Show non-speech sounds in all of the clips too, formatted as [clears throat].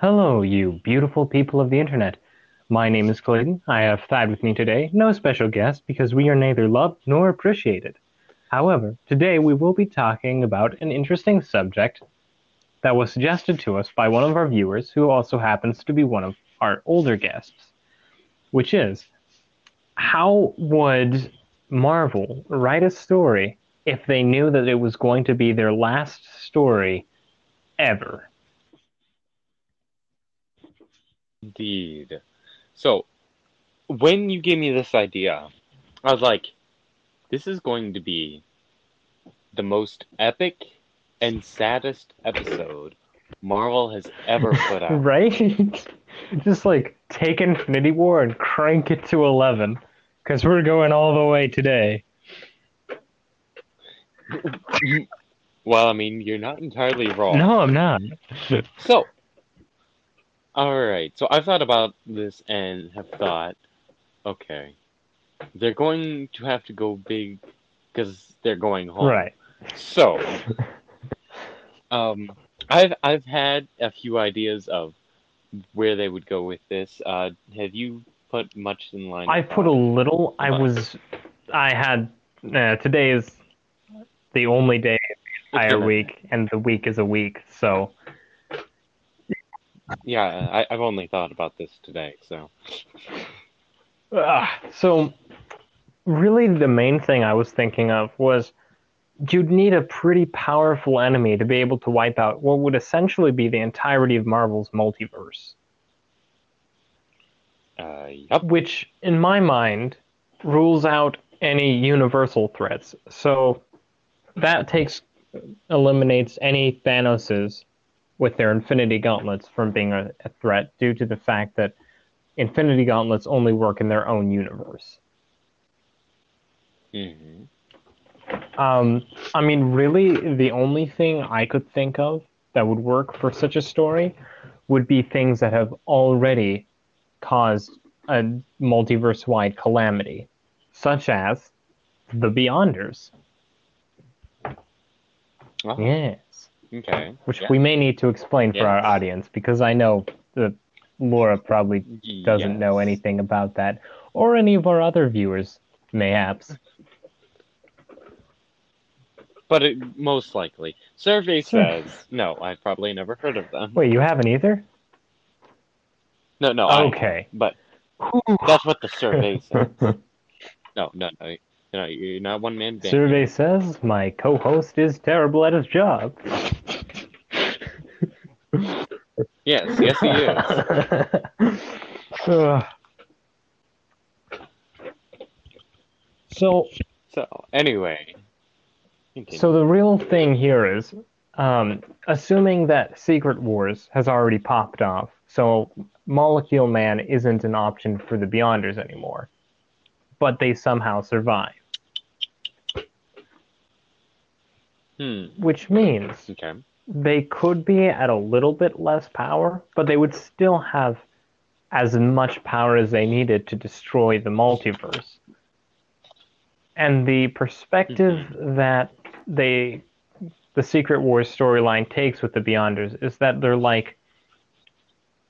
Hello, you beautiful people of the internet. My name is Clayton. I have Thad with me today. No special guest because we are neither loved nor appreciated. However, today we will be talking about an interesting subject that was suggested to us by one of our viewers who also happens to be one of our older guests, which is how would Marvel write a story if they knew that it was going to be their last story ever? Indeed. So, when you gave me this idea, I was like, this is going to be the most epic and saddest episode Marvel has ever [laughs] put out. right? [laughs] Just like take Infinity War and crank it to 11 because we're going all the way today. [laughs] well, I mean, you're not entirely wrong. No, I'm not. So, all right. So I've thought about this and have thought, okay, they're going to have to go big because they're going home. Right. So, um, I've I've had a few ideas of where they would go with this. Uh, have you put much in line? I put a little. I was. I had. Uh, today is the only day of the entire week, and the week is a week. So yeah, I, have only thought about this today, so. Uh, so, really, the main thing I was thinking of was you'd need a pretty powerful enemy to be able to wipe out what would essentially be the entirety of Marvel's multiverse. Uh, yep. Which, in my mind, rules out any universal threats. So, that takes eliminates any Thanoses with their Infinity Gauntlets from being a, a threat due to the fact that Infinity Gauntlets only work in their own universe. Mm-hmm. Um, I mean, really, the only thing I could think of that would work for such a story would be things that have already caused a multiverse wide calamity, such as the Beyonders. Oh. Yes. Okay. Which yeah. we may need to explain for yes. our audience because I know that Laura probably doesn't yes. know anything about that, or any of our other viewers, mayhaps. But it, most likely. Survey says no. I've probably never heard of them. Wait, you haven't either? No, no. Okay. I, but that's what the survey [laughs] says. no, no, no. No, you're not one man band. Survey says my co-host is terrible at his job. Yes, yes, he is. [sighs] so, so anyway. Continue. So the real thing here is, um, assuming that Secret Wars has already popped off, so Molecule Man isn't an option for the Beyonders anymore, but they somehow survive. Hmm. Which means okay. They could be at a little bit less power, but they would still have as much power as they needed to destroy the multiverse. And the perspective mm-hmm. that they the Secret Wars storyline takes with the Beyonders is that they're like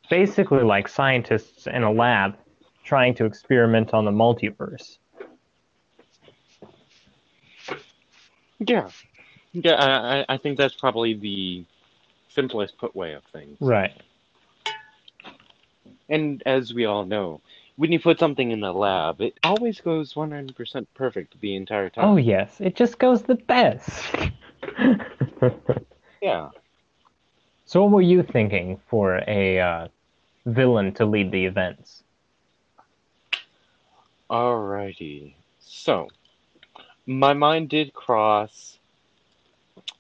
basically like scientists in a lab trying to experiment on the multiverse. Yeah. Yeah, I, I think that's probably the simplest put way of things. Right. And as we all know, when you put something in the lab, it always goes 100% perfect the entire time. Oh, yes. It just goes the best. [laughs] yeah. So, what were you thinking for a uh, villain to lead the events? Alrighty. So, my mind did cross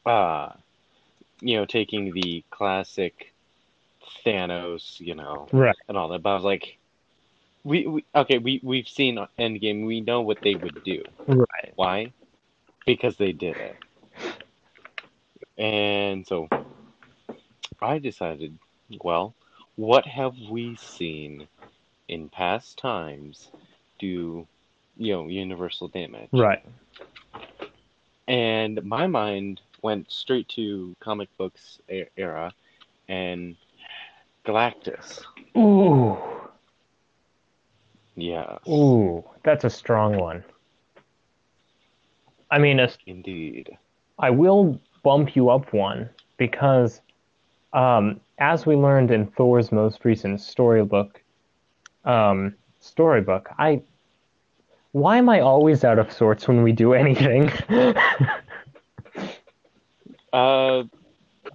uh you know, taking the classic Thanos, you know, right, and all that. But I was like, we, we okay, we we've seen Endgame. We know what they would do. Right. Why? Because they did it. And so I decided, well, what have we seen in past times do, you know, universal damage? Right. And my mind went straight to comic books era, and Galactus. Ooh, Yes. ooh, that's a strong one. I mean, a Indeed. I will bump you up one because, um, as we learned in Thor's most recent storybook, um, storybook, I. Why am I always out of sorts when we do anything? [laughs] Uh,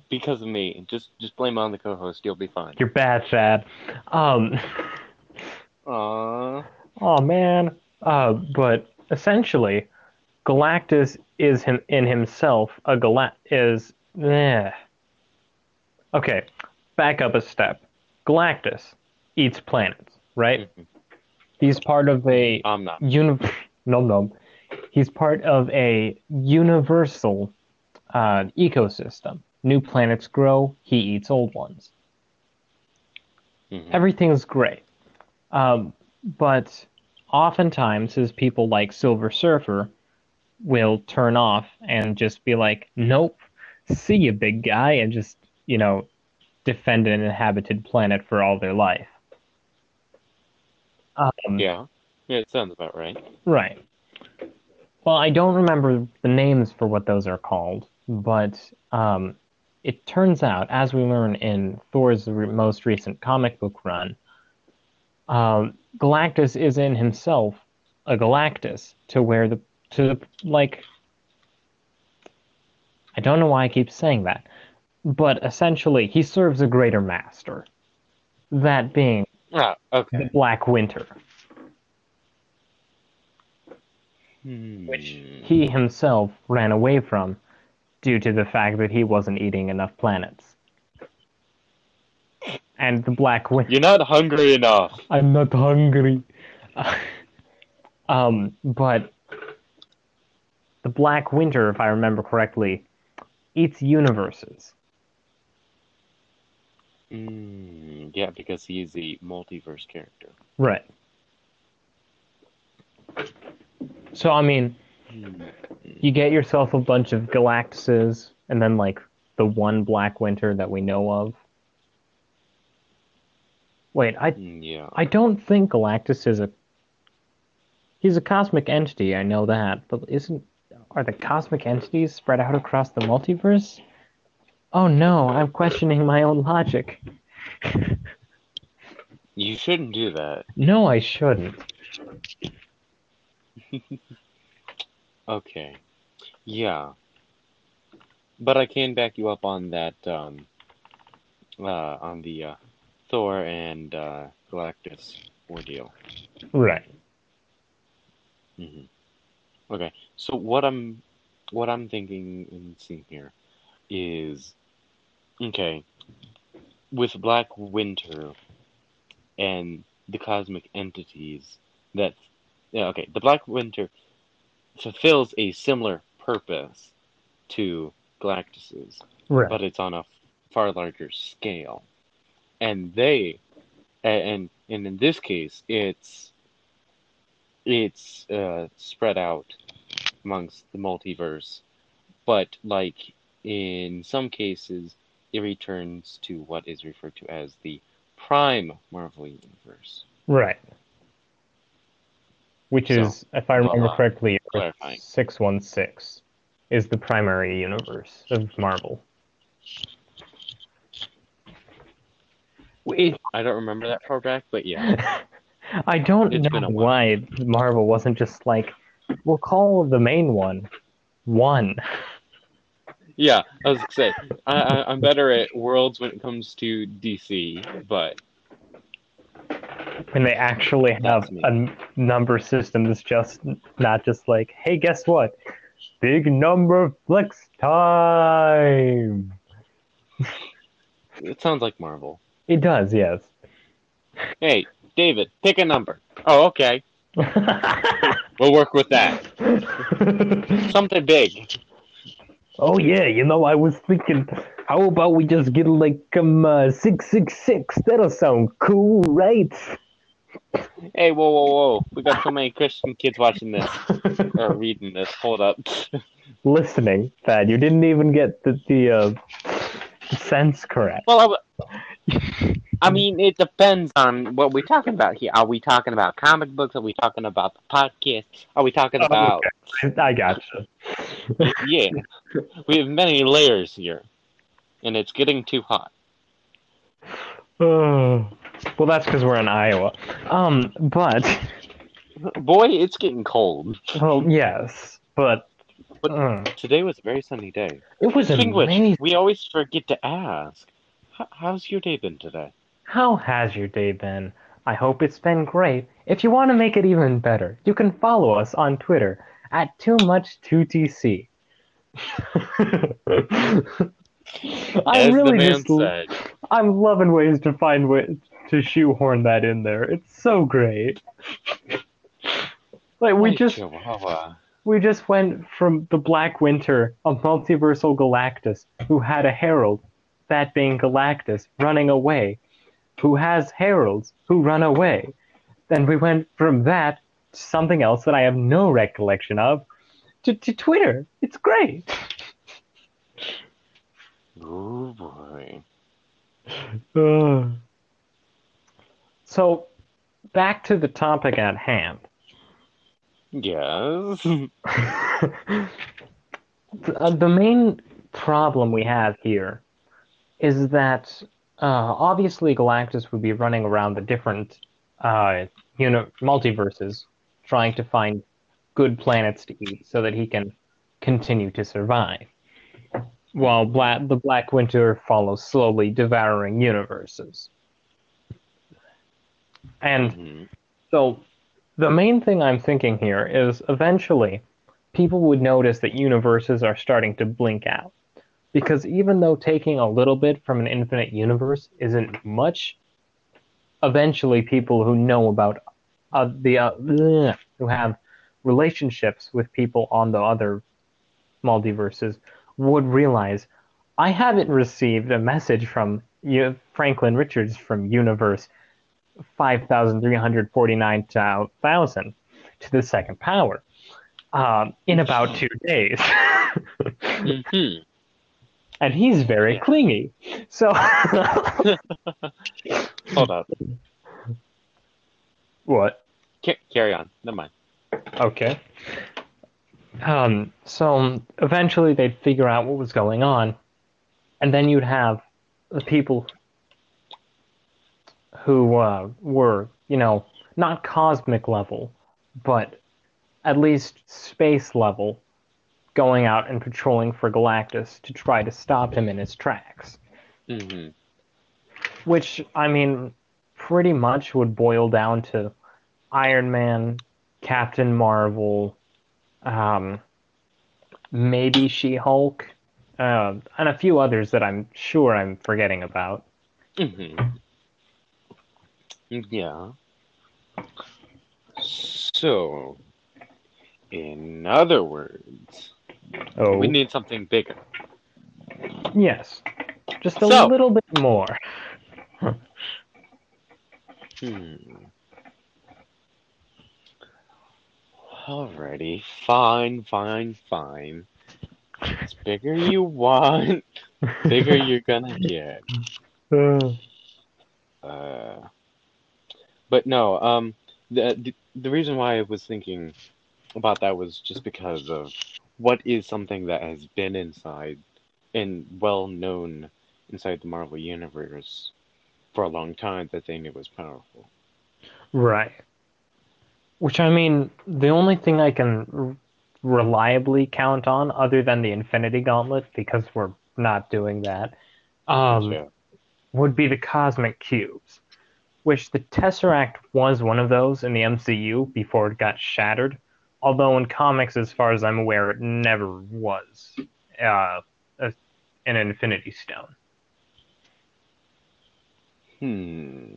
because of me. Just just blame on the co-host. You'll be fine. You're bad, Chad. Um, Aww. oh man. Uh, but essentially, Galactus is him in himself a gala is. Eh. Okay, back up a step. Galactus eats planets, right? Mhm. He's part of a I'm not. uni- [laughs] nom nom. He's part of a universal uh, ecosystem. New planets grow, he eats old ones. Mhm. Everything's great. Um, but oftentimes, his people like Silver Surfer will turn off and just be like, nope, see you, big guy, and just, you know, defend an inhabited planet for all their life. Um, Yeah. Yeah, it sounds about right. Right. Well, I don't remember the names for what those are called, but um, it turns out, as we learn in Thor's re- most recent comic book run, um, Galactus is in himself a Galactus to where the to the like. I don't know why I keep saying that, but essentially he serves a greater master. That being Ah, the. Black Winter. Hmm. which he himself ran away from due to the fact that he wasn't eating enough planets. And the Black Winter. You're not hungry enough. I'm not hungry. [laughs] um, but the Black Winter, if I remember correctly, eats universes. Mm, yeah, because he's a multiverse character. Right. So, I mean. You get yourself a bunch of Galactuses, and then, like, the one Black Winter that we know of. Wait, I Yeah. I don't think Galactus is a. He's a cosmic entity, I know that, but isn't. Are the cosmic entities spread out across the multiverse? Oh no, I'm questioning my own logic. You shouldn't do that. No, I shouldn't. [laughs] Okay. Yeah. But I can back you up on that, um, uh, on the, uh, Thor and, uh, Galactus ordeal. Right. Mm-hmm. Okay. So what I'm, what I'm thinking and seeing here is, okay, with Black Winter and the cosmic entities that, yeah, okay, the Black Winter fulfills a similar purpose to Galactus's, Right. but it's on a far larger scale. And they, and and in this case, it's it's uh, spread out amongst the multiverse, but like in some cases, it returns to what is referred to as the prime Marvel universe. Right. Which So, is, if I remember uh, correctly, clarifying. 616 is the primary universe of Marvel. It, I don't remember that far back, but yeah. [laughs] I don't It's know why Marvel wasn't just like, we'll call the main one one. Yeah, I was gonna say I, I, I'm better at worlds when it comes to DC, but When they actually have a number system that's just not just like, hey, guess what? Big number flex time. it sounds like Marvel. It does, yes. Hey, David, pick a number. Oh, okay. [laughs] We'll work with that. Something big. oh yeah, you know, I was thinking, how about we just get like um uh, six six six? That'll sound cool, right? Hey, whoa, whoa, whoa. We got so many Christian kids watching this [laughs] or reading this. Hold up. [laughs] Listening, Thad, you didn't even get the the uh, sense correct. Well, I, mean, it depends on what we're talking about here. Are we talking about comic books? Are we talking about the podcast? Are we talking Oh, about? I gotcha. [laughs] Yeah, we have many layers here, and it's getting too hot. [sighs] Oh, well, that's because we're in Iowa. Um, but [laughs] Boy, it's getting cold. well, yes, but But- uh, Today was a very sunny day. it was which, amazing. we always forget to ask, how's your day been today? How has your day been? I hope it's been great. If you want to make it even better, you can follow us on Twitter at too much 2tc. [laughs] I As really just said, I'm loving ways to find ways to shoehorn that in there. It's so great. Like we just we just went from the Black Winter, of multiversal Galactus who had a herald, that being Galactus, running away, who has heralds who run away. Then we went from that to something else that I have no recollection of, to, to Twitter. It's great. Oh boy. Ugh. So, back to the topic at hand. Yes. the, [laughs] uh, the main problem we have here is that uh, obviously Galactus would be running around the different uh, multiverses trying to find good planets to eat so that he can continue to survive. While Bla- the Black Winter follows slowly devouring universes. And Mhm. so the main thing I'm thinking here is eventually people would notice that universes are starting to blink out. Because even though taking a little bit from an infinite universe isn't much, eventually people who know about uh, the uh, bleh, who have relationships with people on the other multiverses would realize I haven't received a message from you, Franklin Richards from universe 5,349,000 to the second power um, in about two days. Mhm. [laughs] and he's very clingy. So, [laughs] Hold up. [laughs] what? Ca- carry on. Never mind. Okay. Um, so eventually they'd figure out what was going on, and then you'd have the people who uh, were, you know, not cosmic level, but at least space level, going out and patrolling for Galactus to try to stop him in his tracks. hmm Which, I mean, pretty much would boil down to Iron Man, Captain Marvel, um, maybe She Hulk, uh, and a few others that I'm sure I'm forgetting about. hmm Yeah. So, in other words, Oh, we need something bigger. yes. Just a So- little bit more. Hmm. Alrighty, fine, fine, fine. It's [laughs] bigger you want, bigger you're gonna [laughs] get. Uh, Uh, but no, um, the, the the reason why I was thinking about that was just because of what is something that has been inside and well known inside the Marvel universe for a long time that they knew was powerful. right. Which, I mean, the only thing I can reliably count on, other than the Infinity Gauntlet, because we're not doing that, um, Yeah. would be the cosmic cubes, which the Tesseract was one of those in the MCU before it got shattered. Although in comics, as far as I'm aware, it never was uh, a, an Infinity Stone. Hmm.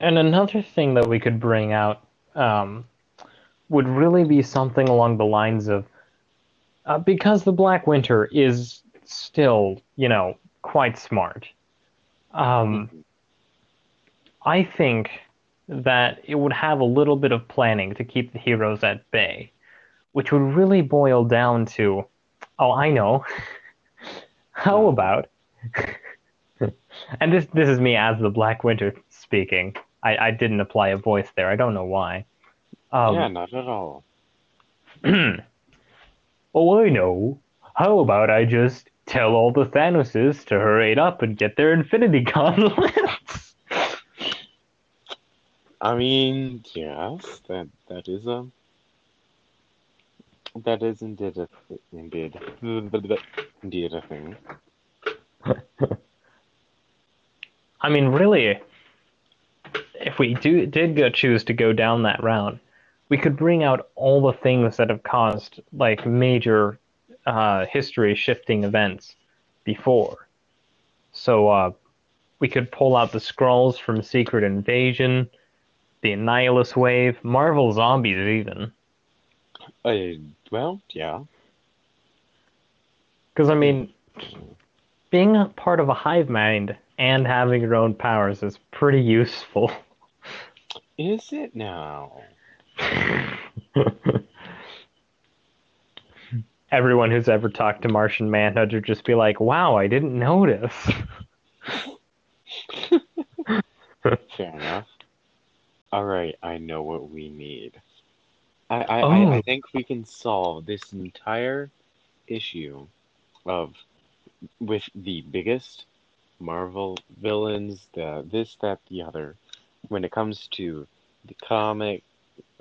And another thing that we could bring out um, would really be something along the lines of uh, because the Black Winter is still, you know, quite smart. Um, I think that it would have a little bit of planning to keep the heroes at bay, which would really boil down to, oh, I know, [laughs] How about? [laughs] and this this is me as the Black Winter speaking. I, I didn't apply a voice there. I don't know why. Um, yeah, not at all. [clears throat] oh, I know. How about I just tell all the Thanoses to hurry it up and get their Infinity [laughs] Gauntlets? I mean, yes, that that is a that is indeed a, indeed indeed a thing. [laughs] I mean, really, if we do did go choose to go down that route, we could bring out all the things that have caused like major uh, history shifting events before. So uh, we could pull out the scrolls from Secret Invasion, the Annihilus Wave, Marvel Zombies, even. Uh, well, yeah. Because I mean, being a part of a hive mind and having your own powers is pretty useful. Is it now? [laughs] Everyone who's ever talked to Martian Manhunter just be like, "Wow, I didn't notice." [laughs] Fair enough. All right, I know what we need. I I, Oh. I, I think we can solve this entire issue of with the biggest Marvel villains, the this, that, the other, when it comes to the comic,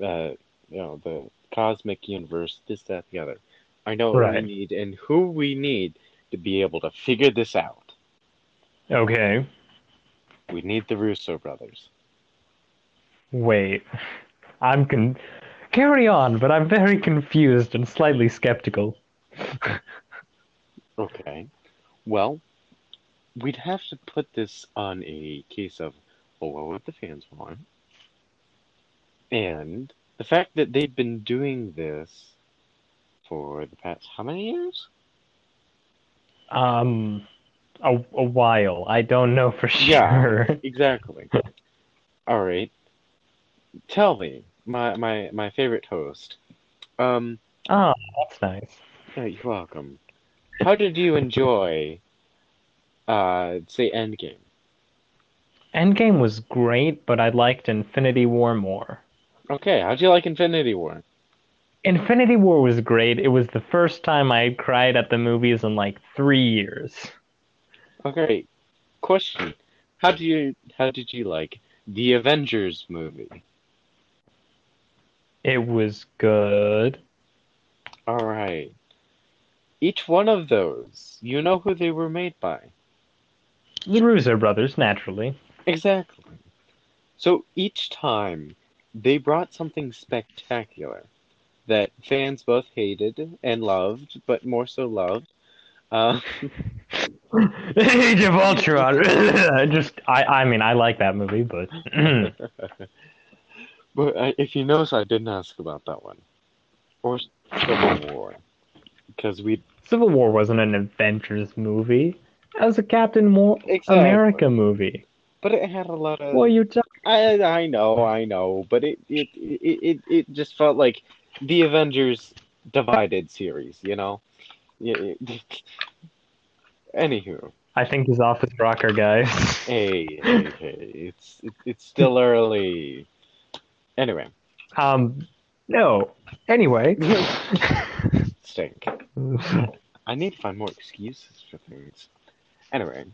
uh, you know, the cosmic universe, this, that, the other. I know what Right. we need and who we need to be able to figure this out. okay, We need the Russo brothers. wait, I'm con. Carry on, but I'm very confused and slightly skeptical. [laughs] Okay. Well, we'd have to put this on a case of, oh, well, what would the fans want? And the fact that they've been doing this for the past how many years? Um, a, a while. I don't know for [laughs] sure. Yeah. Exactly. All right. Tell me, my my my favorite host. Um, Oh, that's nice. yeah, you're welcome. How did you enjoy, uh, say Endgame? Endgame was great, but I liked Infinity War more. Okay, how'd you like Infinity War? Infinity War was great. It was the first time I cried at the movies in like three years. Okay, question. How do you how did you like the Avengers movie? It was good. All right. Each one of those, you know who they were made by. The Russo brothers, naturally. Exactly. So each time they brought something spectacular that fans both hated and loved, but more so loved. Uh, Age of Ultron. Just, I, I mean, I like that movie, but [laughs] [clears throat] but uh, if you notice, I didn't ask about that one. Or Civil [sighs] War. Because we Civil War wasn't an Avengers movie. That was a Captain Mo- Exactly. America movie. But it had a lot of. Well, you talk. I I know, I know, but it it it it, it just felt like the Avengers divided series, you know. Yeah. [laughs] Anywho, I think he's off his rocker, guys. [laughs] hey, hey, hey, it's it, it's still early. Anyway, Um, no. Anyway. [laughs] stink. I need to find more excuses for things. Anyway,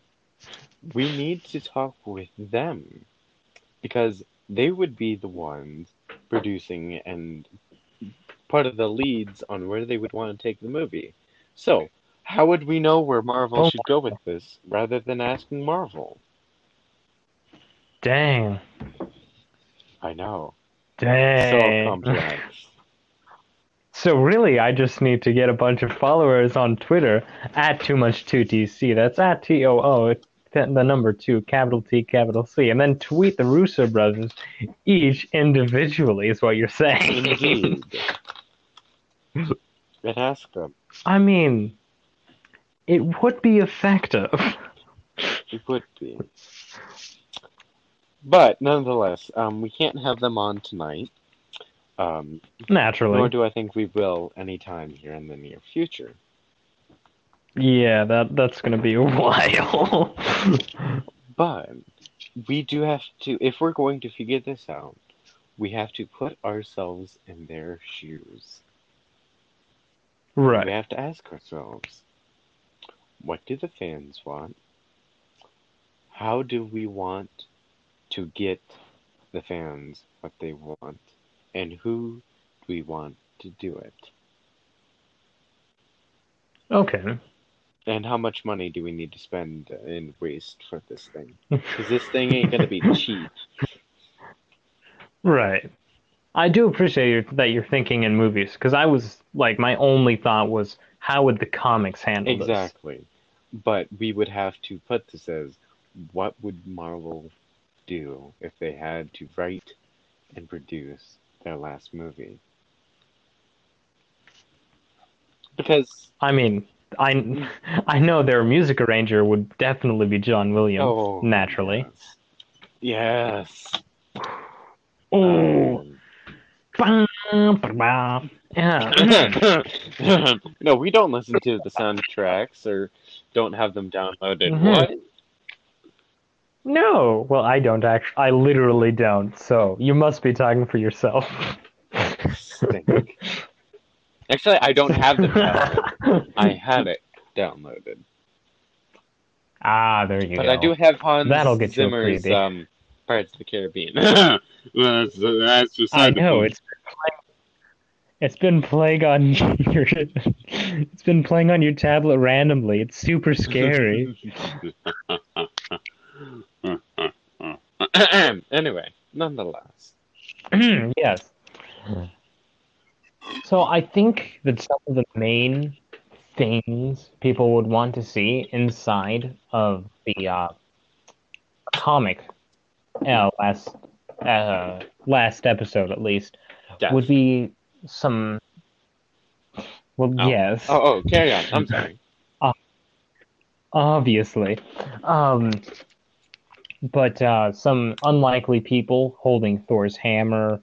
we need to talk with them because they would be the ones producing and part of the leads on where they would want to take the movie. So, how would we know where Marvel Oh should go with this rather than asking Marvel? Dang. I know. Dang. So complex. [laughs] So really, I just need to get a bunch of followers on Twitter at too much two TC. That's at T O O, the the number two, capital T, capital C, and then tweet the Russo brothers each individually. Is what you're saying? Indeed. [laughs] and ask them. I mean, it would be effective. [laughs] It would be. But nonetheless, um, we can't have them on tonight. Um, Naturally. nor do I think we will anytime here in the near future. Yeah, that that's gonna be [laughs] a while. But we do have to, if we're going to figure this out, we have to put ourselves in their shoes. We have to ask ourselves, what do the fans want? How do we want to get the fans what they want? And who do we want to do it? Okay. And how much money do we need to spend and waste for this thing? Because this thing ain't gonna be [laughs] cheap. Right. I do appreciate your, that you're thinking in movies because I was like, my only thought was, how would the comics handle this? Exactly. But we would have to put this as what would Marvel do if they had to write and produce their last movie? Because I mean, I I know their music arranger would definitely be John Williams, oh naturally. Yes. Oh. Um, Yeah. [laughs] no, we don't listen to the soundtracks or don't have them downloaded. Mhm. What? No. Well, I don't actually. I literally don't. So you must be talking for yourself. Stink. Actually, I don't have them downloaded. I had it downloaded. ah, there you But go. I do have Hans That'll get you Zimmer's um, Pirates of the Caribbean. well, [laughs] that's, that's I beside the know point. it's been playing, it's been playing on [laughs] your it's been playing on your tablet randomly. It's super scary. [laughs] [clears throat] anyway, nonetheless. [clears throat] yes. So I think that some of the main things people would want to see inside of the uh, comic uh, last uh, last episode at least Death. would be some well Oh. yes Oh, oh, carry on. I'm sorry. [laughs] obviously um but uh some unlikely people holding thor's hammer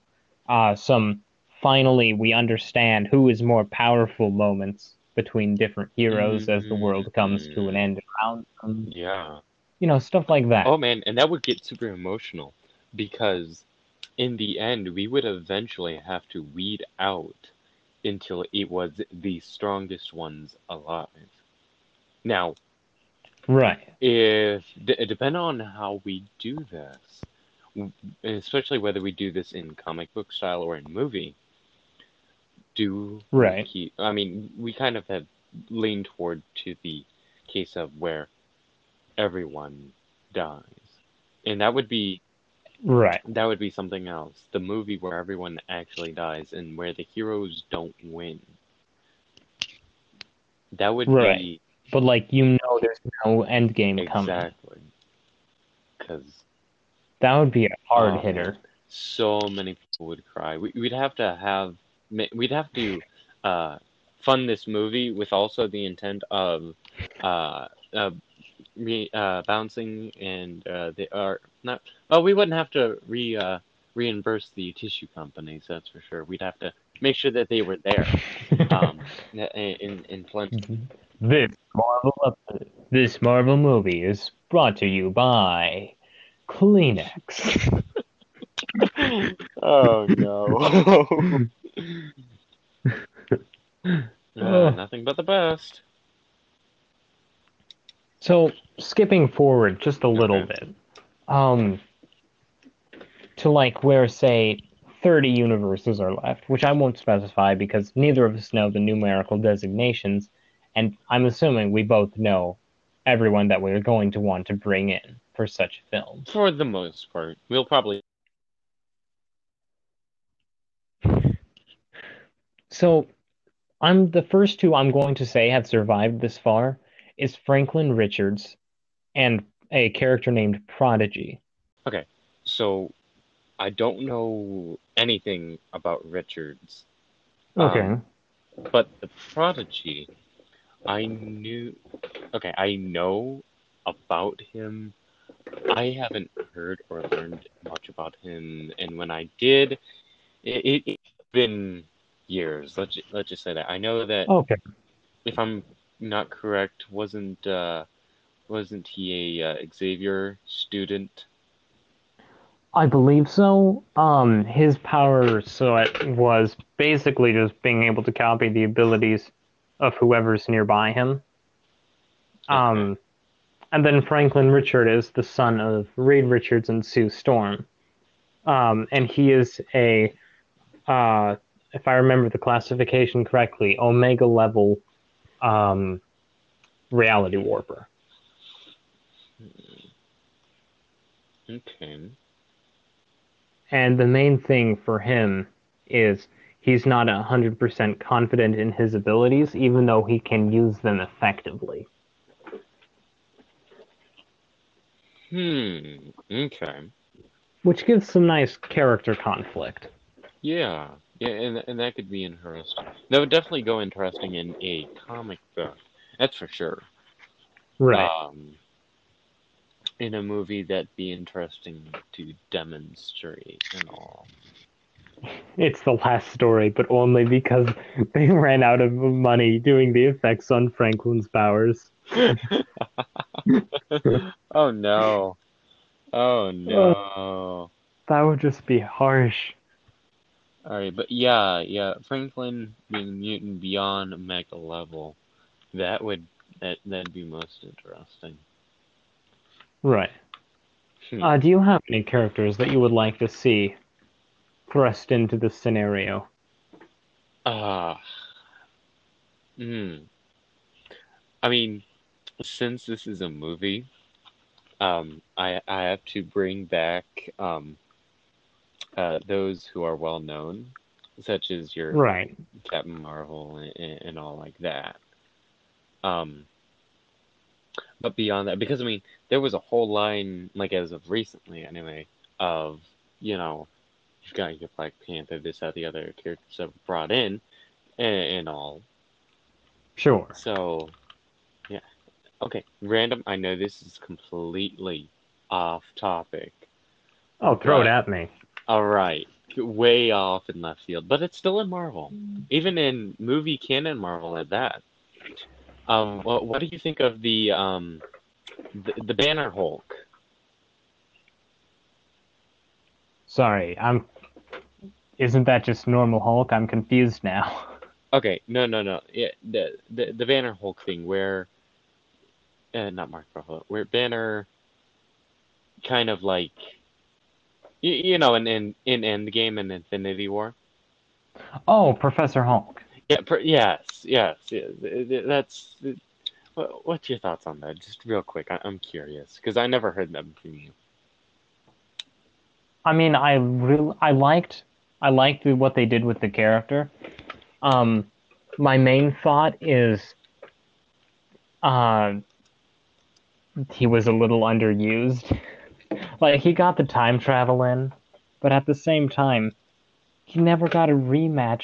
uh some finally we understand who is more powerful moments between different heroes as the world comes to an end around them Yeah. You know stuff like that Oh man, and that would get super emotional because in the end we would eventually have to weed out until it was the strongest ones alive. Now, right if d- depending on how we do this, especially whether we do this in comic book style or in movie, do Right. keep- I mean, we kind of have leaned toward to the case of where everyone dies, and that would be right that would be something else. The movie where everyone actually dies and where the heroes don't win. That would Right. be but like you know there's no end game coming exactly because that would be a hard Oh, hitter so many people would cry. We, we'd have to have we'd have to uh, fund this movie with also the intent of uh, uh, re, uh, bouncing and uh, the are not. Oh, we wouldn't have to re uh, reimburse the tissue companies. That's for sure. We'd have to make sure that they were there. Um, [laughs] in in plenty. This Marvel this Marvel movie is brought to you by Kleenex. [laughs] Oh no. [laughs] Uh, nothing but the best. So skipping forward just a little Okay. bit, um, to like where say 30 universes are left, which I won't specify because neither of us know the numerical designations, and I'm assuming we both know everyone that we're going to want to bring in for such a film. For the most part, we'll probably. So, I'm the first two I'm going to say have survived this far is Franklin Richards and a character named Prodigy. Okay, so, I don't know anything about Richards, Okay. Um, but the Prodigy, I knew. Okay, I know about him. I haven't heard or learned much about him, and when I did, it, it, it's been years. Let's let's just say that I know that okay. if I'm not correct, wasn't uh, wasn't he a uh, Xavier student? I believe so. Um, his power set was basically just being able to copy the abilities of whoever's nearby him. Um, and then Franklin Richard is the son of Reed Richards and Sue Storm. Um, and he is a, uh, if I remember the classification correctly, Omega level um, reality warper. Okay. And the main thing for him is he's not 100% confident in his abilities, even though he can use them effectively. Hmm. Okay. Which gives some nice character conflict. Yeah. Yeah, and and that could be interesting. That would definitely go interesting in a comic book. That's for sure. Right. Um, in a movie that'd be interesting to demonstrate and all. It's the last story, but only because they ran out of money doing the effects on Franklin's powers. [laughs] oh no. Oh no. [laughs] That would just be harsh. Alright, but yeah, yeah, Franklin being a mutant beyond Omega level, that would that that'd be most interesting. Right. Hmm. Uh, do you have any characters that you would like to see thrust into this scenario? Ah. hmm. I mean, since this is a movie, um, I I have to bring back um, uh, those who are well known, such as your Right. Captain Marvel and, and all like that. Um, but beyond that, because I mean, there was a whole line, like as of recently anyway, of you know, you've got your Black Panther, this, that, the other characters that were brought in, and, and all. Sure. So, yeah, okay, random. I know this is completely off topic. Oh, throw it at me. All right, way off in left field, but it's still in Marvel, even in movie canon Marvel at that. Um, what, what do you think of the um, the, the Banner Hulk? Sorry, I'm. Isn't that just normal Hulk? I'm confused now. Okay, no, no, no. Yeah, the the, the Banner Hulk thing where, uh, not Mark Ruffalo, where Banner, kind of like, you, you know, in in in Endgame and Infinity War. Oh, Professor Hulk. Yeah, per, yes, yes, yes. th- th- That's. What, what's your thoughts on that? Just real quick, I, I'm curious because I never heard them from you. I mean, I really, I liked, I liked what they did with the character. Um, my main thought is, uh, he was a little underused. [laughs] like he got the time travel in, but at the same time, he never got a rematch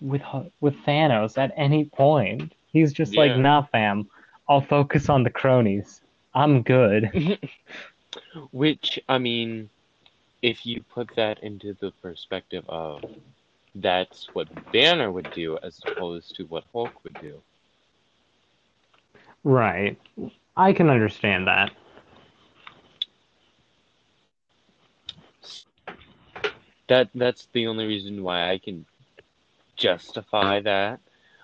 with uh, with Thanos at any point. He's just like, nah, fam, I'll focus on the cronies. I'm good. [laughs] Which, I mean, if you put that into the perspective of that's what Banner would do as opposed to what Hulk would do. Right. I can understand that. That that's the only reason why I can justify that.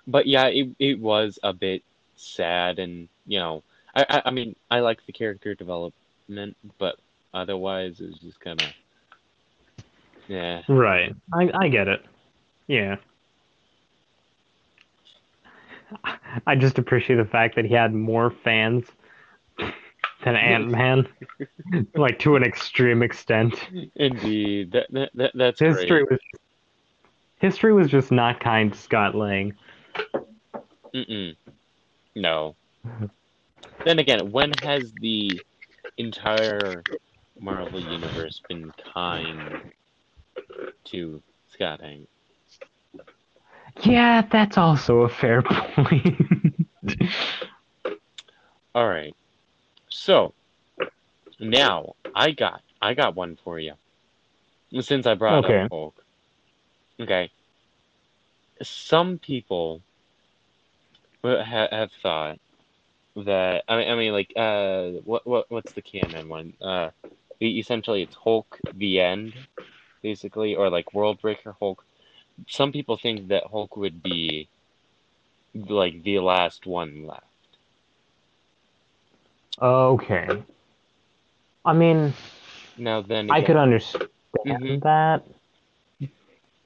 But yeah, it it was a bit sad, and you know, I I, I mean, I like the character development, but otherwise, it was just kind of yeah. Right. I I get it. Yeah. I just appreciate the fact that he had more fans than Ant [laughs] Man, like to an extreme extent. Indeed, that, that, that that's History great. was history was just not kind to Scott Lang. Mm-mm. No. then again, when has the entire Marvel universe been kind to Scott Lang? Yeah, that's also a fair [laughs] point. All right. So now I got I got one for you. Since I brought Okay. up Hulk. Okay. Some people ha- have thought that I mean, I mean, like, uh, what what what's the canon one? Uh, essentially, it's Hulk the end, basically, or like World Breaker Hulk. Some people think that Hulk would be like the last one left. Okay. I mean, Now then, I could understand Mhm. that,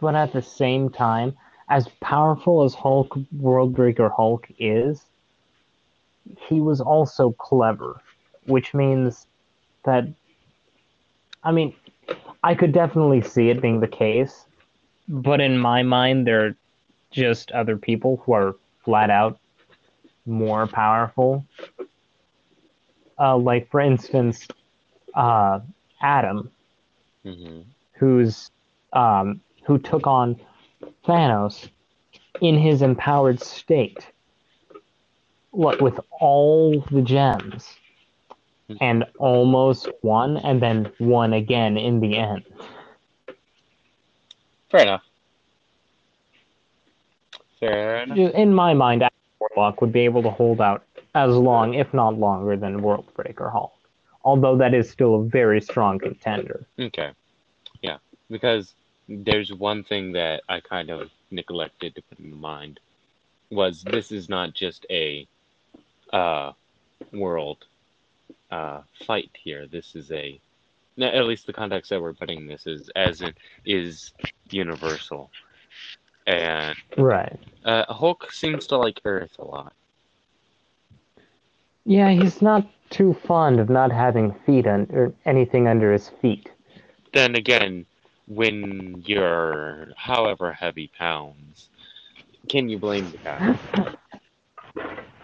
but at the same time, as powerful as Hulk, Worldbreaker Hulk is, he was also clever, which means that, I mean, I could definitely see it being the case, but in my mind, there are just other people who are flat out more powerful. Uh, like, for instance, uh, Adam, Mhm. who's um, who took on Thanos in his empowered state, what with all the gems, and almost won, and then won again in the end. fair enough. Fair enough. In my mind, Adam Warlock would be able to hold out as long, if not longer, than Worldbreaker Hulk. Although that is still a very strong contender. Okay. Yeah. Because there's one thing that I kind of neglected to put in mind was this is not just a uh world uh fight here. This is a at least the context that we're putting this is as it is universal. And Right. uh Hulk seems to like Earth a lot. Yeah, he's not too fond of not having feet un- or anything under his feet. Then again, when you're however heavy pounds, can you blame the guy? [laughs]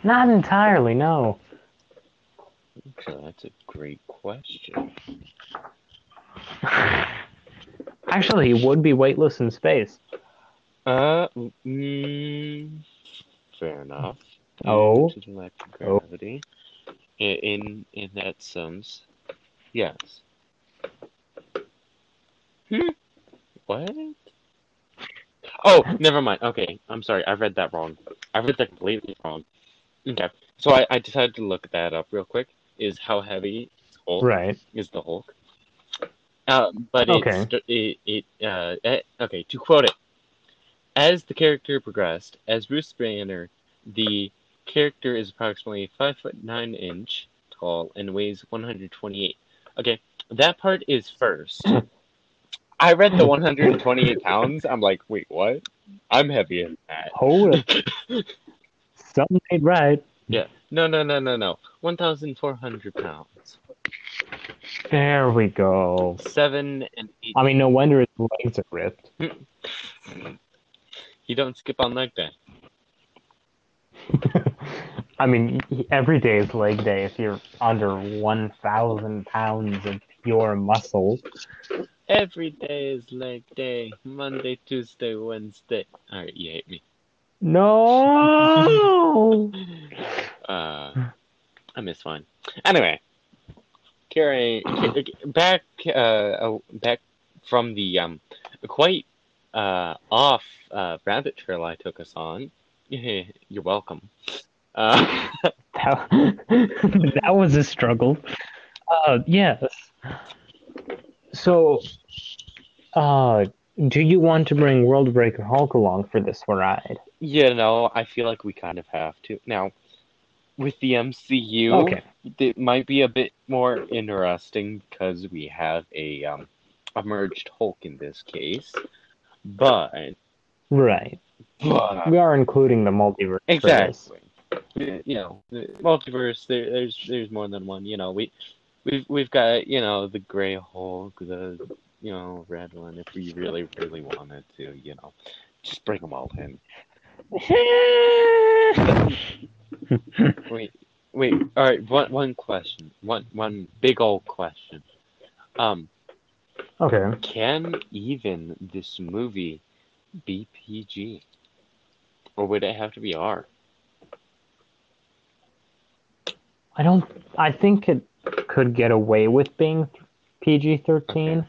Not entirely, no. So that's a great question. [laughs] Actually, he would be weightless in space. Uh, mm, fair enough. Oh. Due to lack of Oh. gravity. I- In in that sense, yes. Hmm. What? Oh, never mind. Okay, I'm sorry. I read that wrong. I read that completely wrong. Okay, so I, I decided to look that up real quick. Is how heavy Hulk Right. is the Hulk? Uh, but Okay. it's, it it uh eh, okay to quote it. As the character progressed, as Bruce Banner, the character is approximately five foot nine inch tall and weighs 128. Okay, that part is first. [laughs] I read the 128 pounds. I'm like, wait, what? I'm heavier than that. Hold it. [laughs] Something ain't right. Yeah, no, no, no, no, no. 1,400 pounds. There we go. Seven and eight. I mean, no wonder his legs are ripped. [laughs] You don't skip on leg day. [laughs] I mean, every day is leg day if you're under 1,000 pounds of pure muscle. Every day is leg day. Monday, Tuesday, Wednesday. Alright, you hate me. No! [laughs] Uh, I miss fine. Anyway, carrying back, uh, uh, back from the um, quite uh off uh rabbit trail I took us on. Yeah, you're welcome. Uh, [laughs] that, [laughs] that was a struggle. Uh, yes. So, uh, do you want to bring Worldbreaker Hulk along for this ride? you know, I feel like we kind of have to now. With the MCU, Okay. it might be a bit more interesting because we have a um, a merged Hulk in this case, but Right. But We are including the multiverse. exactly, you know, the multiverse. There, there's there's more than one. You know, we we've we've got you know the Gray Hulk, the you know red one. If we really really wanted to, you know, just bring them all in. [laughs] Wait, wait. All right. One one question. One one big old question. Um, okay. can even this movie be PG, or would it have to be R? I don't. I think it could get away with being PG 13,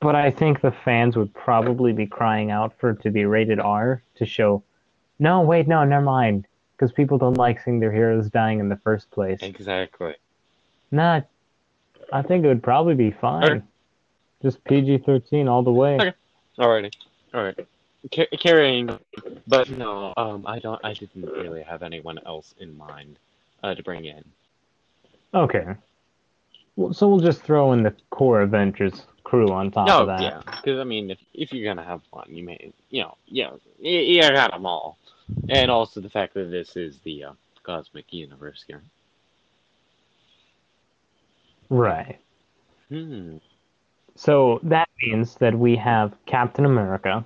but I think the fans would probably be crying out for it to be rated R to show. No, wait, no, never mind. because people don't like seeing their heroes dying in the first place. Exactly. Nah, I think it would probably be fine. Okay. Just PG thirteen all the way. Okay. Alrighty. Alright. Ca- carrying, but no, um, I don't. I didn't really have anyone else in mind uh, to bring in. Okay. Well, so we'll just throw in the core Avengers crew on top No, of that. yeah, because I mean, if if you're gonna have one, you may, you know, yeah, you, you got them all, and also the fact that this is the uh, cosmic universe here. Right. Hmm. So that means that we have Captain America,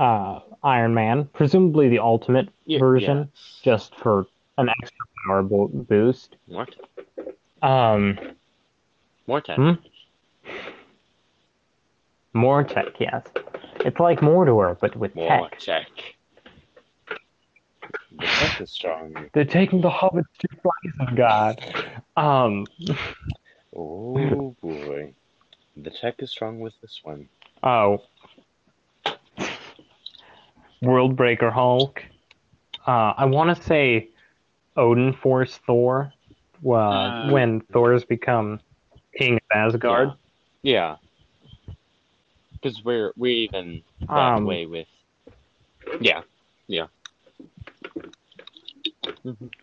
uh, Iron Man, presumably the ultimate Yeah, version, yes. just for an extra power bo- boost. What? Um, More tech. Hmm? more tech, yes. It's like Mordor, but with More tech. tech. The tech is strong. They're taking the hobbits to Isengard. Um, Oh boy, the tech is strong with this one. oh, Worldbreaker Hulk. Uh, I want to say Odin Force Thor. Well, Uh, when Thor's become king of Asgard. Yeah. Because we're we even that Um, way with. Yeah. Yeah.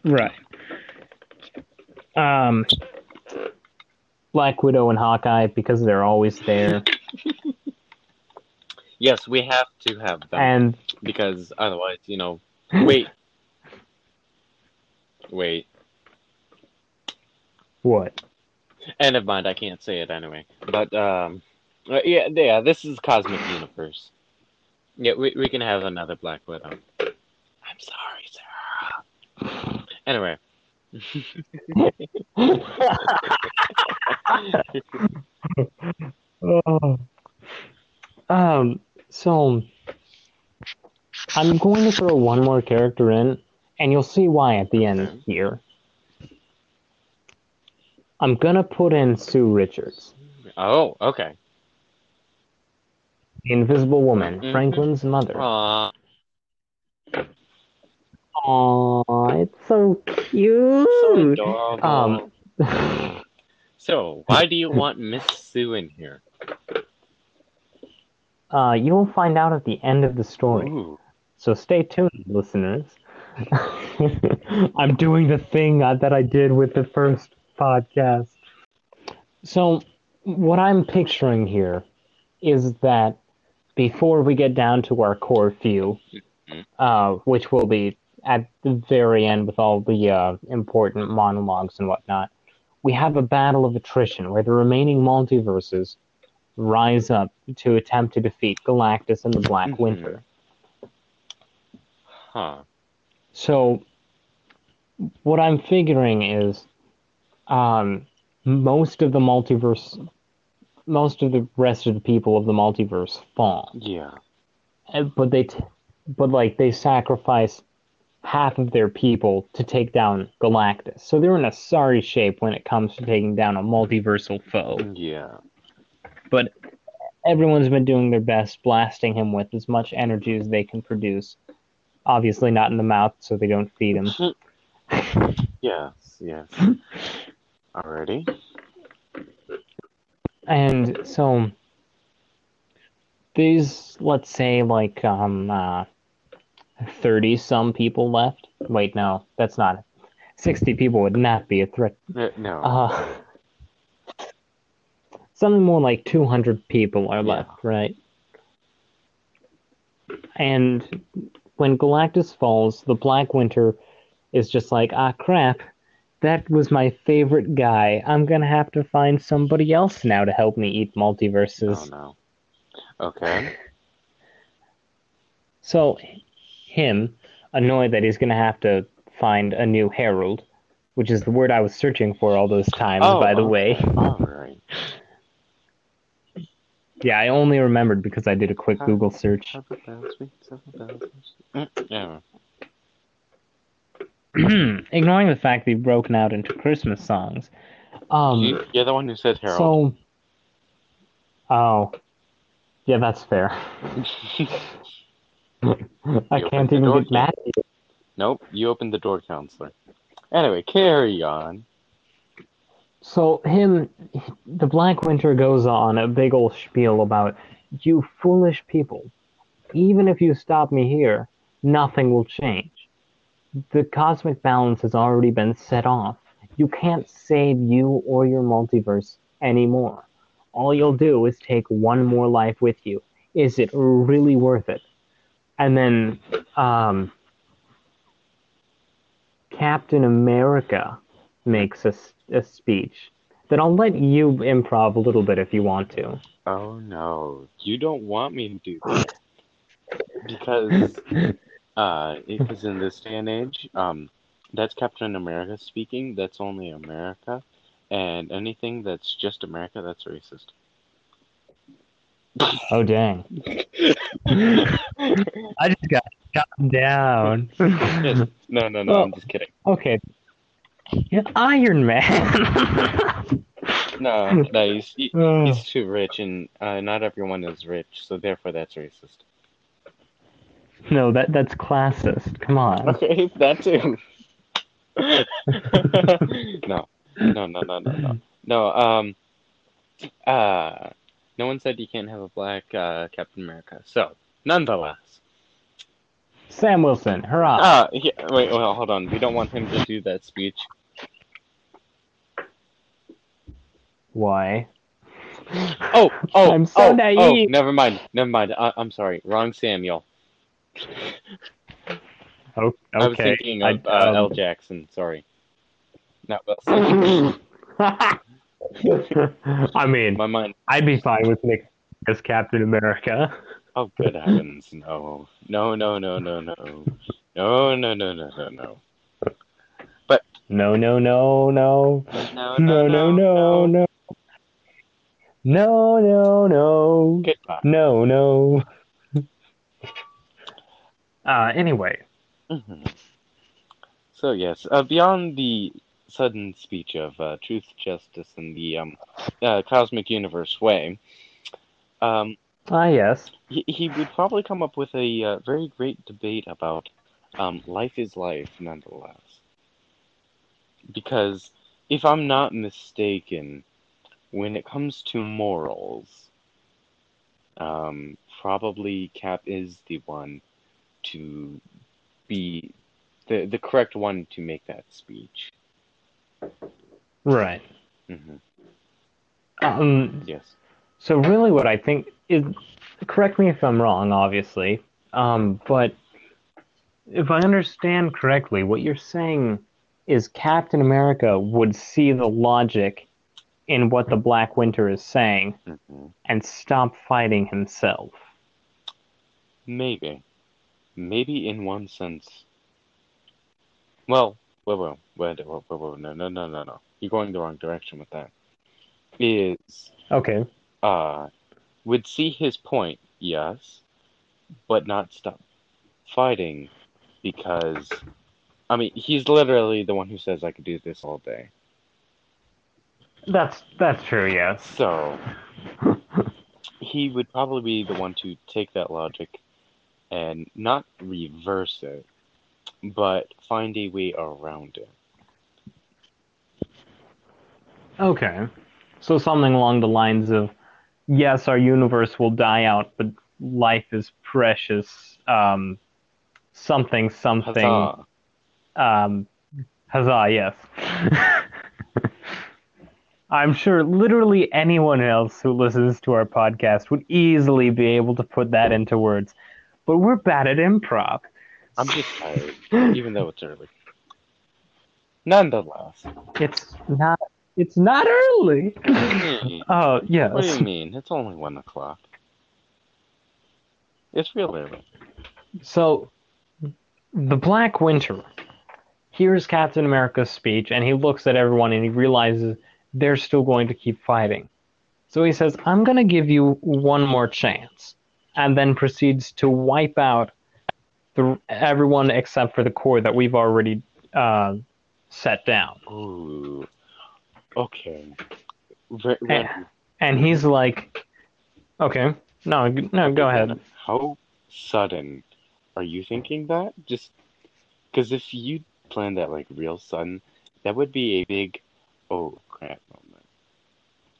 Right. Um, Black Widow and Hawkeye because they're always there, [laughs] Yes, we have to have them and because otherwise, you know. [laughs] Wait. Wait. what? And of mind, I can't say it anyway. But um, uh, yeah, yeah, this is cosmic universe. Yeah, we we can have another Black Widow. I'm sorry, Sarah. Anyway. [laughs] [laughs] Oh. Um. So I'm going to throw one more character in, and you'll see why at the end here. I'm gonna put in Sue Richards, oh, okay. the Invisible Woman, Mhm. Franklin's mother. Uh, Aww, it's so cute. so adorable. Um, [laughs] So, why do you want Miss Sue in here? [laughs] uh, you will find out at the end of the story. Ooh. So stay tuned, listeners. [laughs] I'm doing the thing uh, that I did with the first podcast. So, what I'm picturing here is that before we get down to our core few, uh, which will be at the very end with all the uh, important monologues and whatnot, we have a battle of attrition where the remaining multiverses rise up to attempt to defeat Galactus and the Black Mhm. Winter. Huh. So, what I'm figuring is, um, most of the multiverse, most of the rest of the people of the multiverse fall, Yeah. But they, t- but like they sacrifice half of their people to take down Galactus. So they're in a sorry shape when it comes to taking down a multiversal foe. Yeah. But everyone's been doing their best, blasting him with as much energy as they can produce. Obviously, not in the mouth, so they don't feed him. [laughs] yes, yes. Alrighty. And so these, let's say, like um, uh, thirty some people left. Wait, no, that's not. it. Sixty people would not be a threat. Uh, no. Uh, something more like two hundred people are Yeah. left, right? And when Galactus falls, the Black Winter is just like, ah, crap. That was my favorite guy. I'm gonna have to find somebody else now to help me eat multiverses. oh no. Okay. [laughs] So, him, annoyed that he's going to have to find a new herald, which is the word I was searching for all those times, Oh, by the okay. way. Alright. Yeah, I only remembered because I did a quick Google search. Mm, Yeah. [clears throat] Ignoring the fact that you've broken out into Christmas songs. Um, You- You're the one who said Harold. so. Oh. Yeah, that's fair. [laughs] I You can't even door get mad at you. Nope, you opened the door, counselor. Anyway, carry on. So him, the Black Winter goes on a big old spiel about you foolish people. Even if you stop me here, nothing will change. The cosmic balance has already been set off. You can't save you or your multiverse anymore. All you'll do is take one more life with you. Is it really worth it? And then um, Captain America makes a, a speech that I'll let you improv a little bit if you want to. Oh no, you don't want me to do that because [laughs] uh, because in this day and age, um, that's Captain America speaking. That's only America, and anything that's just America, that's racist. [laughs] Oh dang! [laughs] I just got shot down. no, no, no. Well- I'm just kidding. okay, Iron Man. No, no. He's he, [laughs] Oh. he's too rich, and uh, not everyone is rich, so therefore that's racist. no, that that's classist. Come on. [laughs] Okay, that too. [laughs] no, no, no, no, no, no. No, um, uh, no one said you can't have a black uh, Captain America. So, nonetheless, Sam Wilson, hurrah! uh, he, wait, well, hold on. We don't want him to do that speech. Why? Oh, oh, [laughs] I'm so oh, oh, never mind, never mind. I, I'm sorry, wrong Samuel. Oh, okay. I was thinking of I- uh, um, L. Jackson. Sorry, not Wilson. [laughs] I mean, My mind. I'd be fine with Nick as Captain America. Oh, good heavens, no, no, no, no, no, no, no, no, no, no, no, no. No, no, no, no. No, No, no, no, no. No, no, no. Goodbye. No, no. [laughs] Uh, anyway, hmm So yes, uh, beyond the sudden speech of uh, truth, justice, and the um, uh, cosmic universe way, um, ah, yes. he, he would probably come up with a uh, very great debate about um, life is life, nonetheless. Because if I'm not mistaken, when it comes to morals, um, probably Cap is the one to be the the correct one to make that speech. Right. hmm Um, Yes. so really what I think is, correct me if I'm wrong, obviously, um, but if I understand correctly, what you're saying is Captain America would see the logic in what the Black Winter is saying hmm and stop fighting himself. Maybe. Maybe in one sense. Well, wait, wait, wait, wait, wait, wait, no, no, no, no, no. You're going the wrong direction with that. Is, Okay. uh, would see his point, yes, but not stop fighting because, I mean, he's literally the one who says I could do this all day. That's that's true, yes. So, he would probably be the one to take that logic and not reverse it, but find a way around it. Okay. So something along the lines of yes, our universe will die out, but life is precious. Um, something, something. Huzzah. Um, huzzah, yes. [laughs] I'm sure literally anyone else who listens to our podcast would easily be able to put that into words, but we're bad at improv. I'm just tired, even though it's early. Nonetheless. It's not. It's not early. Oh yes. What do you mean? It's only one o'clock. It's real early. So, the Black Winter hears Captain America's speech and he looks at everyone and he realizes they're still going to keep fighting. So he says, I'm going to give you one more chance. And then proceeds to wipe out the, everyone except for the core that we've already uh, set down. Ooh. Okay. Re- re- And he's like, okay, no, no, go ahead. How sudden are you thinking that? Just Because if you planned that like real sudden, that would be a big, oh crap moment.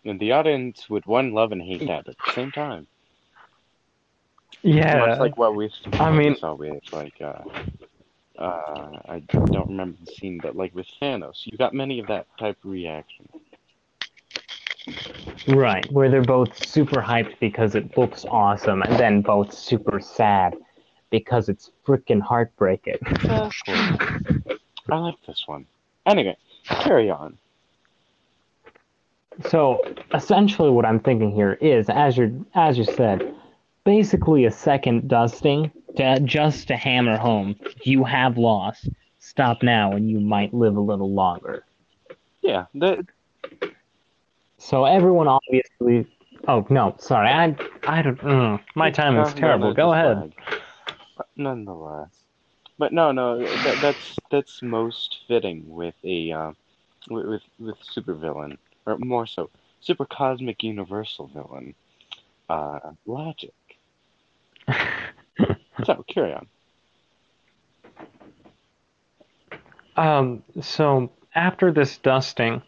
And the audience would one love and hate that at the same time. Yeah. Much like what we I mean- saw with like uh uh I don't remember the scene, but like with Thanos, you got many of that type of reaction. Right, where they're both super hyped because it looks awesome, and then both super sad because it's freaking heartbreaking. I like this one. Anyway, carry on. So essentially, what I'm thinking here is, as you as you said, basically a second dusting to just to hammer home you have lost. Stop now, and you might live a little longer. Yeah, the, So everyone obviously. Oh no, sorry, I I don't. Mm, my time is terrible. Go ahead. lag. But nonetheless, but no, no, that, that's that's most fitting with a uh, with, with supervillain, or more so, super cosmic universal villain, uh, Logic. [laughs] So carry on. Um, so after this dusting,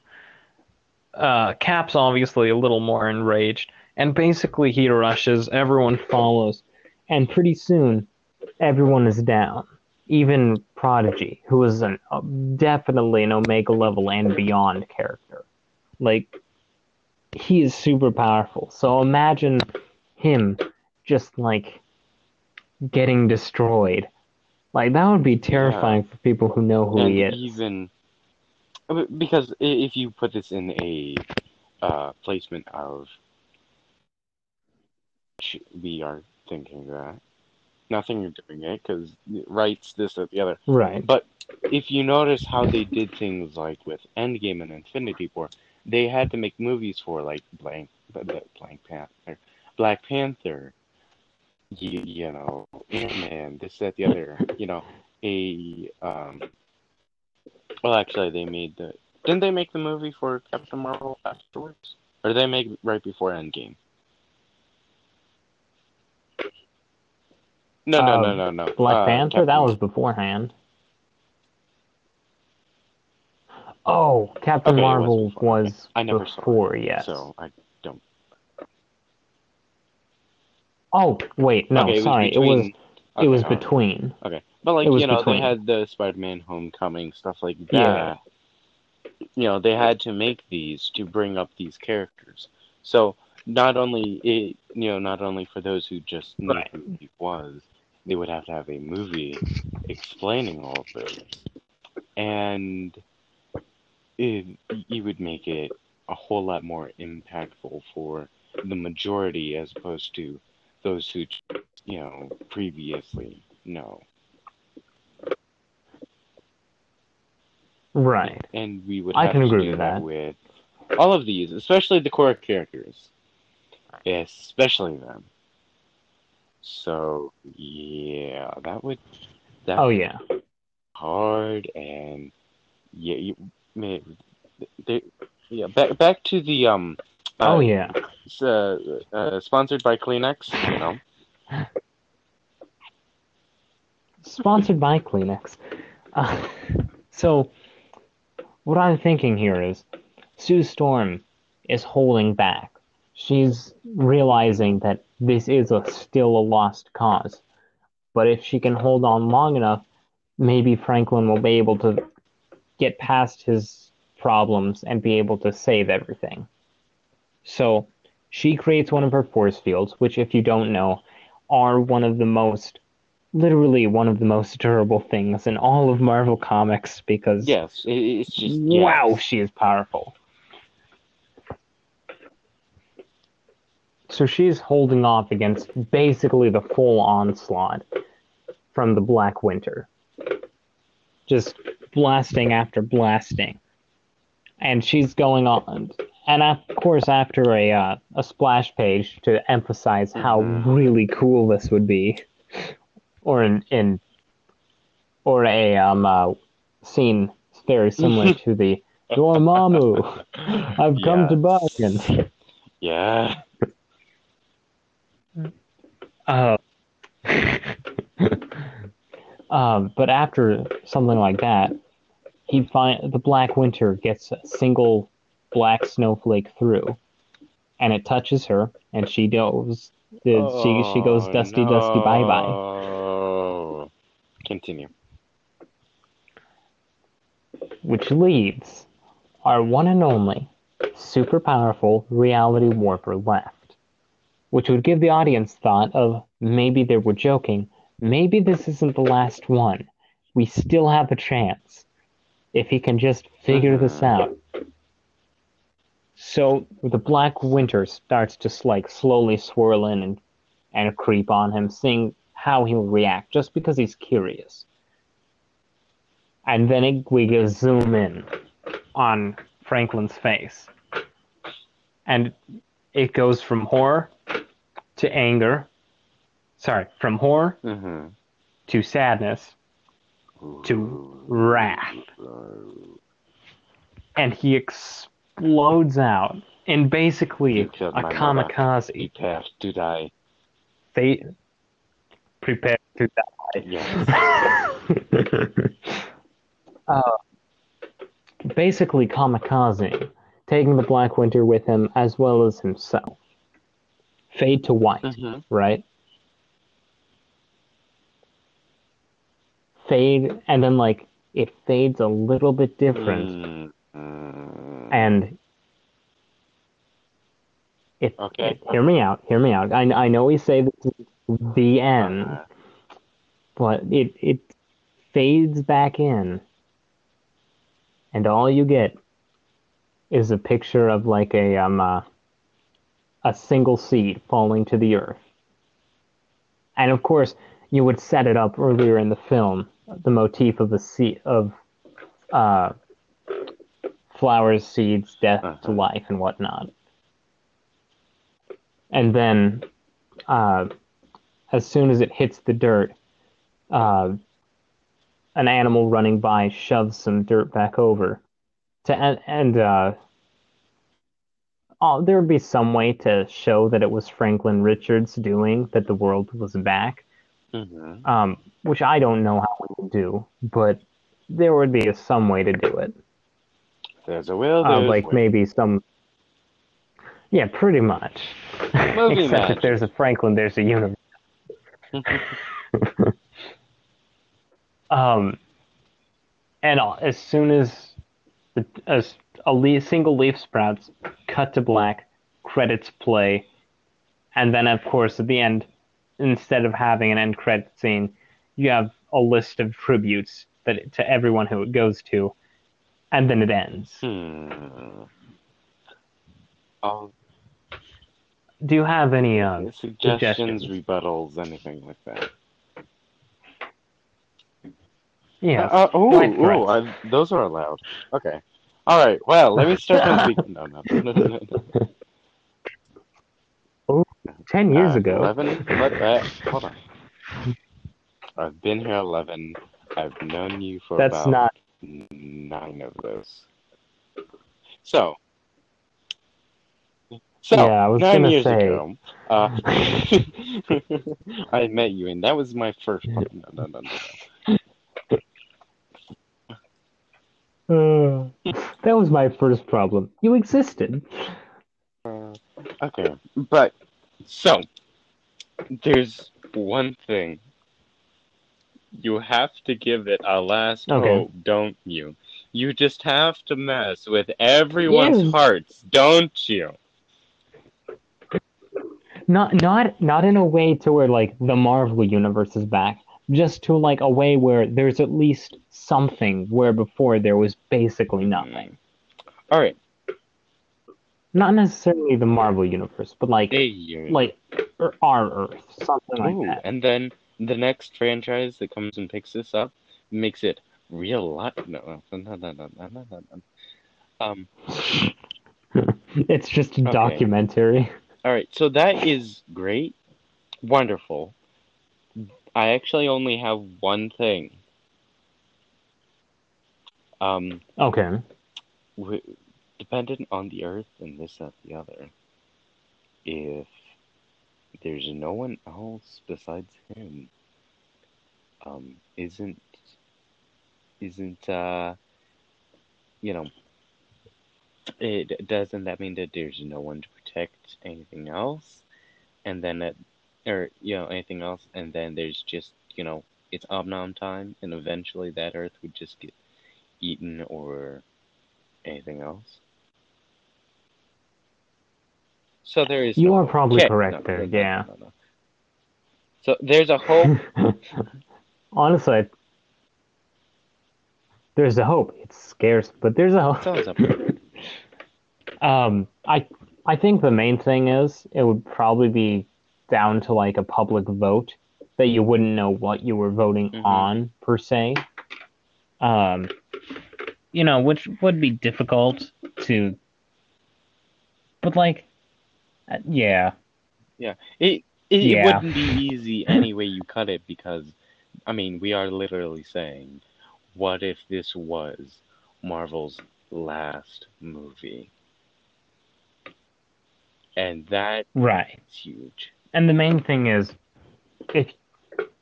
uh, Cap's obviously a little more enraged, and basically he rushes, everyone follows, and pretty soon everyone is down. Even Prodigy, who is an, uh, definitely an Omega level and beyond character. Like, he is super powerful. So imagine him just like getting destroyed. Like, that would be terrifying for people who know who and he is. even because if you put this in a uh, placement of we are thinking that nothing you're doing it because rights this or the other Right. but if you notice how they did things like with Endgame and Infinity War they had to make movies for like blank blank Panther Black Panther you, you know Ant-Man this that the other you know a um well, actually, they made the. Didn't they make the movie for Captain Marvel afterwards, or did they make it right before Endgame? No, no, Um, no, no, no. Black Uh, Panther? That was beforehand. Oh, Captain Okay, it was Marvel before. was I never saw it, before, yes. So I don't. Oh, wait, no, okay, it was sorry. between, it was okay, it was between. Okay, but like you know, between. they had the Spider-Man Homecoming stuff like that. Yeah. You know, they had to make these to bring up these characters. So not only it, you know, not only for those who just knew Right. who he was, they would have to have a movie explaining all of this, and it, you would make it a whole lot more impactful for the majority as opposed to those who, you know, previously know. Right. And we would I have can to agree do with that with all of these, especially the core characters. Especially them. So yeah, that would that Oh, yeah. hard and yeah, you may they, yeah, back back to the um uh, Oh, yeah. uh, uh, sponsored by Kleenex, you know. Sponsored by Kleenex. Uh, so, what I'm thinking here is Sue Storm is holding back. She's realizing that this is a, still a lost cause. But if she can hold on long enough, maybe Franklin will be able to get past his problems and be able to save everything. So, she creates one of her force fields, which, if you don't know, are one of the most literally one of the most durable things in all of Marvel Comics because Yes, it's just wow, she is powerful. So she's holding off against basically the full onslaught from the Black Winter. Just blasting after blasting. And she's going on. And of course, after a, uh, a splash page to emphasize how Mhm. really cool this would be, or in, in or a um, uh, scene very similar [laughs] to the Dormammu, I've come to bargain. Yeah. Uh, [laughs] Um, but after something like that, he find the Black Winter gets a single black snowflake through, and it touches her, and she goes. the- she she goes Oh, dusty dusty bye bye. Continue. which leaves our one and only super powerful reality warper left, which would give the audience thought of maybe they were joking, maybe this isn't the last one. We still have a chance if he can just figure this mm-hmm. out. So the Black Winter starts to like slowly swirl in and, and creep on him, seeing how he'll react, just because he's curious and then it, we go zoom in on Franklin's face, and it goes from horror to anger. Sorry, from horror Mm-hmm. to sadness to wrath, and he explodes out in basically a my mother. kamikaze. Prepare to die. They prepare to die. Yes. [laughs] uh, basically kamikaze, taking the Black Winter with him as well as himself. Fade to white, Mm-hmm. right? Fade, and then like it fades a little bit different, Mm-hmm. and it, Okay. it- Hear me out. Hear me out. I I know we say this is the end, Uh, but it it fades back in, and all you get is a picture of like a um uh, a single seed falling to the earth. And of course, you would set it up earlier in the film, the motif of a seed of uh, flowers, seeds, death to Uh-huh. life, and whatnot. And then, uh, as soon as it hits the dirt, uh, an animal running by shoves some dirt back over to and, and uh oh, there would be some way to show that it was Franklin Richards doing that the world was back mhm. um which I don't know how we would do but there would be some way to do it There's a will. uh, like way. maybe some yeah pretty much [laughs] except magic. if there's a Franklin there's a universe [laughs] Um, and uh, as soon as the, as a le- single leaf sprouts, cut to black, credits play, and then of course at the end, instead of having an end credit scene, you have a list of tributes that to everyone who it goes to, and then it ends. Hmm. Oh, Do you have any um, suggestions, suggestions? rebuttals, anything like that. yeah? Uh, uh, ooh, ooh, I, those are allowed. Okay. All right. Well, let me start. [laughs] No, no, no, no, no, no. Ten years Uh, ago. Eleven. Let that. Hold on. I've been here eleven. I've known you for That's about not. nine of those. So. So Yeah, I was nine gonna years say. ago, uh, [laughs] I met you, and that was my first. No, no, no, no. Uh, that was my first problem. You existed. Uh, okay, but so there's one thing. You have to give it a last Okay. hope, don't you? You just have to mess with everyone's Yes. hearts, don't you? Not not not in a way to where like the Marvel universe is back. Just to like a way where there's at least something where before there was basically nothing. Mm. All right, Not necessarily the Marvel universe, but like hey, like er, our Earth, something like that. and then the next franchise that comes and picks this up makes it real life. No, no, no, no, no, no, no. Um. [laughs] it's just a Okay. documentary. All right, so that is great, wonderful. I actually only have one thing. Um, Okay. Dependent on the Earth and this, that, the other. If there's no one else besides him, um, isn't isn't uh, you know it doesn't that mean that there's no one to protect anything else and then that or you know anything else and then there's just you know it's omnom time and eventually that earth would just get eaten or anything else so there is You no are hope. probably Okay, correct no, there, no, yeah. so there's a hope [laughs] Honestly, there's a hope. It's scarce, but there's a it's always up hope. [laughs] um, I I think the main thing is it would probably be down to like a public vote that you wouldn't know what you were voting Mhm. on per se. Um, you know, which would be difficult to, but like, uh, yeah, Yeah, it it, Yeah. it wouldn't be easy any way you cut it because, I mean, we are literally saying, what if this was Marvel's last movie? And that right. huge. And the main thing is, if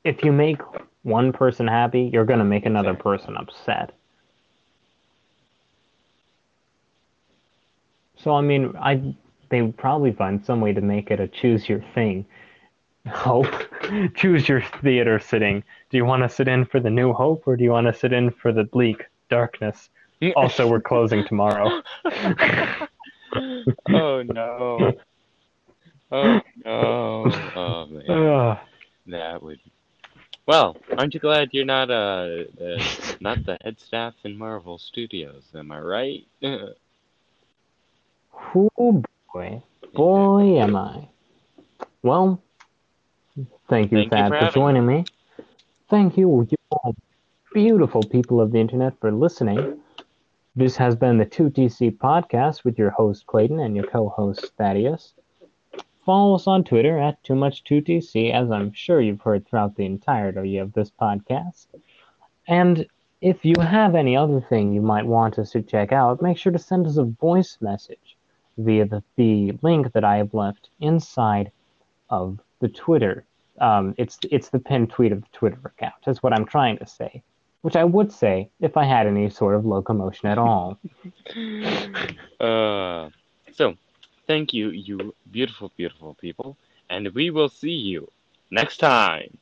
if you make one person happy, you're gonna make another Exactly. person upset. So I mean, I they would probably find some way to make it a choose your thing. Hope, [laughs] choose your theater sitting. Do you want to sit in for the new hope, or do you want to sit in for the bleak darkness? [laughs] Also, we're closing tomorrow. [laughs] oh no. Oh no. Oh man. Ugh. [sighs] That would. Well, aren't you glad you're not uh, uh not the head staff in Marvel Studios? Am I right? Oh boy, boy, am I. Well, thank you, Thank you Thad, for for, joining me. Thank you, you all beautiful people of the internet, for listening. This has been the 2TC podcast with your host Clayton and your co-host Thaddeus. Follow us on Twitter at Too Much 2TC, as I'm sure you've heard throughout the entirety of this podcast. And if you have any other thing you might want us to check out, make sure to send us a voice message via the, the link that I have left inside of the Twitter. Um, it's it's the pinned tweet of the Twitter account. That's what I'm trying to say. Which I would say if I had any sort of locomotion at all. [laughs] uh, so, thank you, you beautiful, beautiful people, and we will see you next time.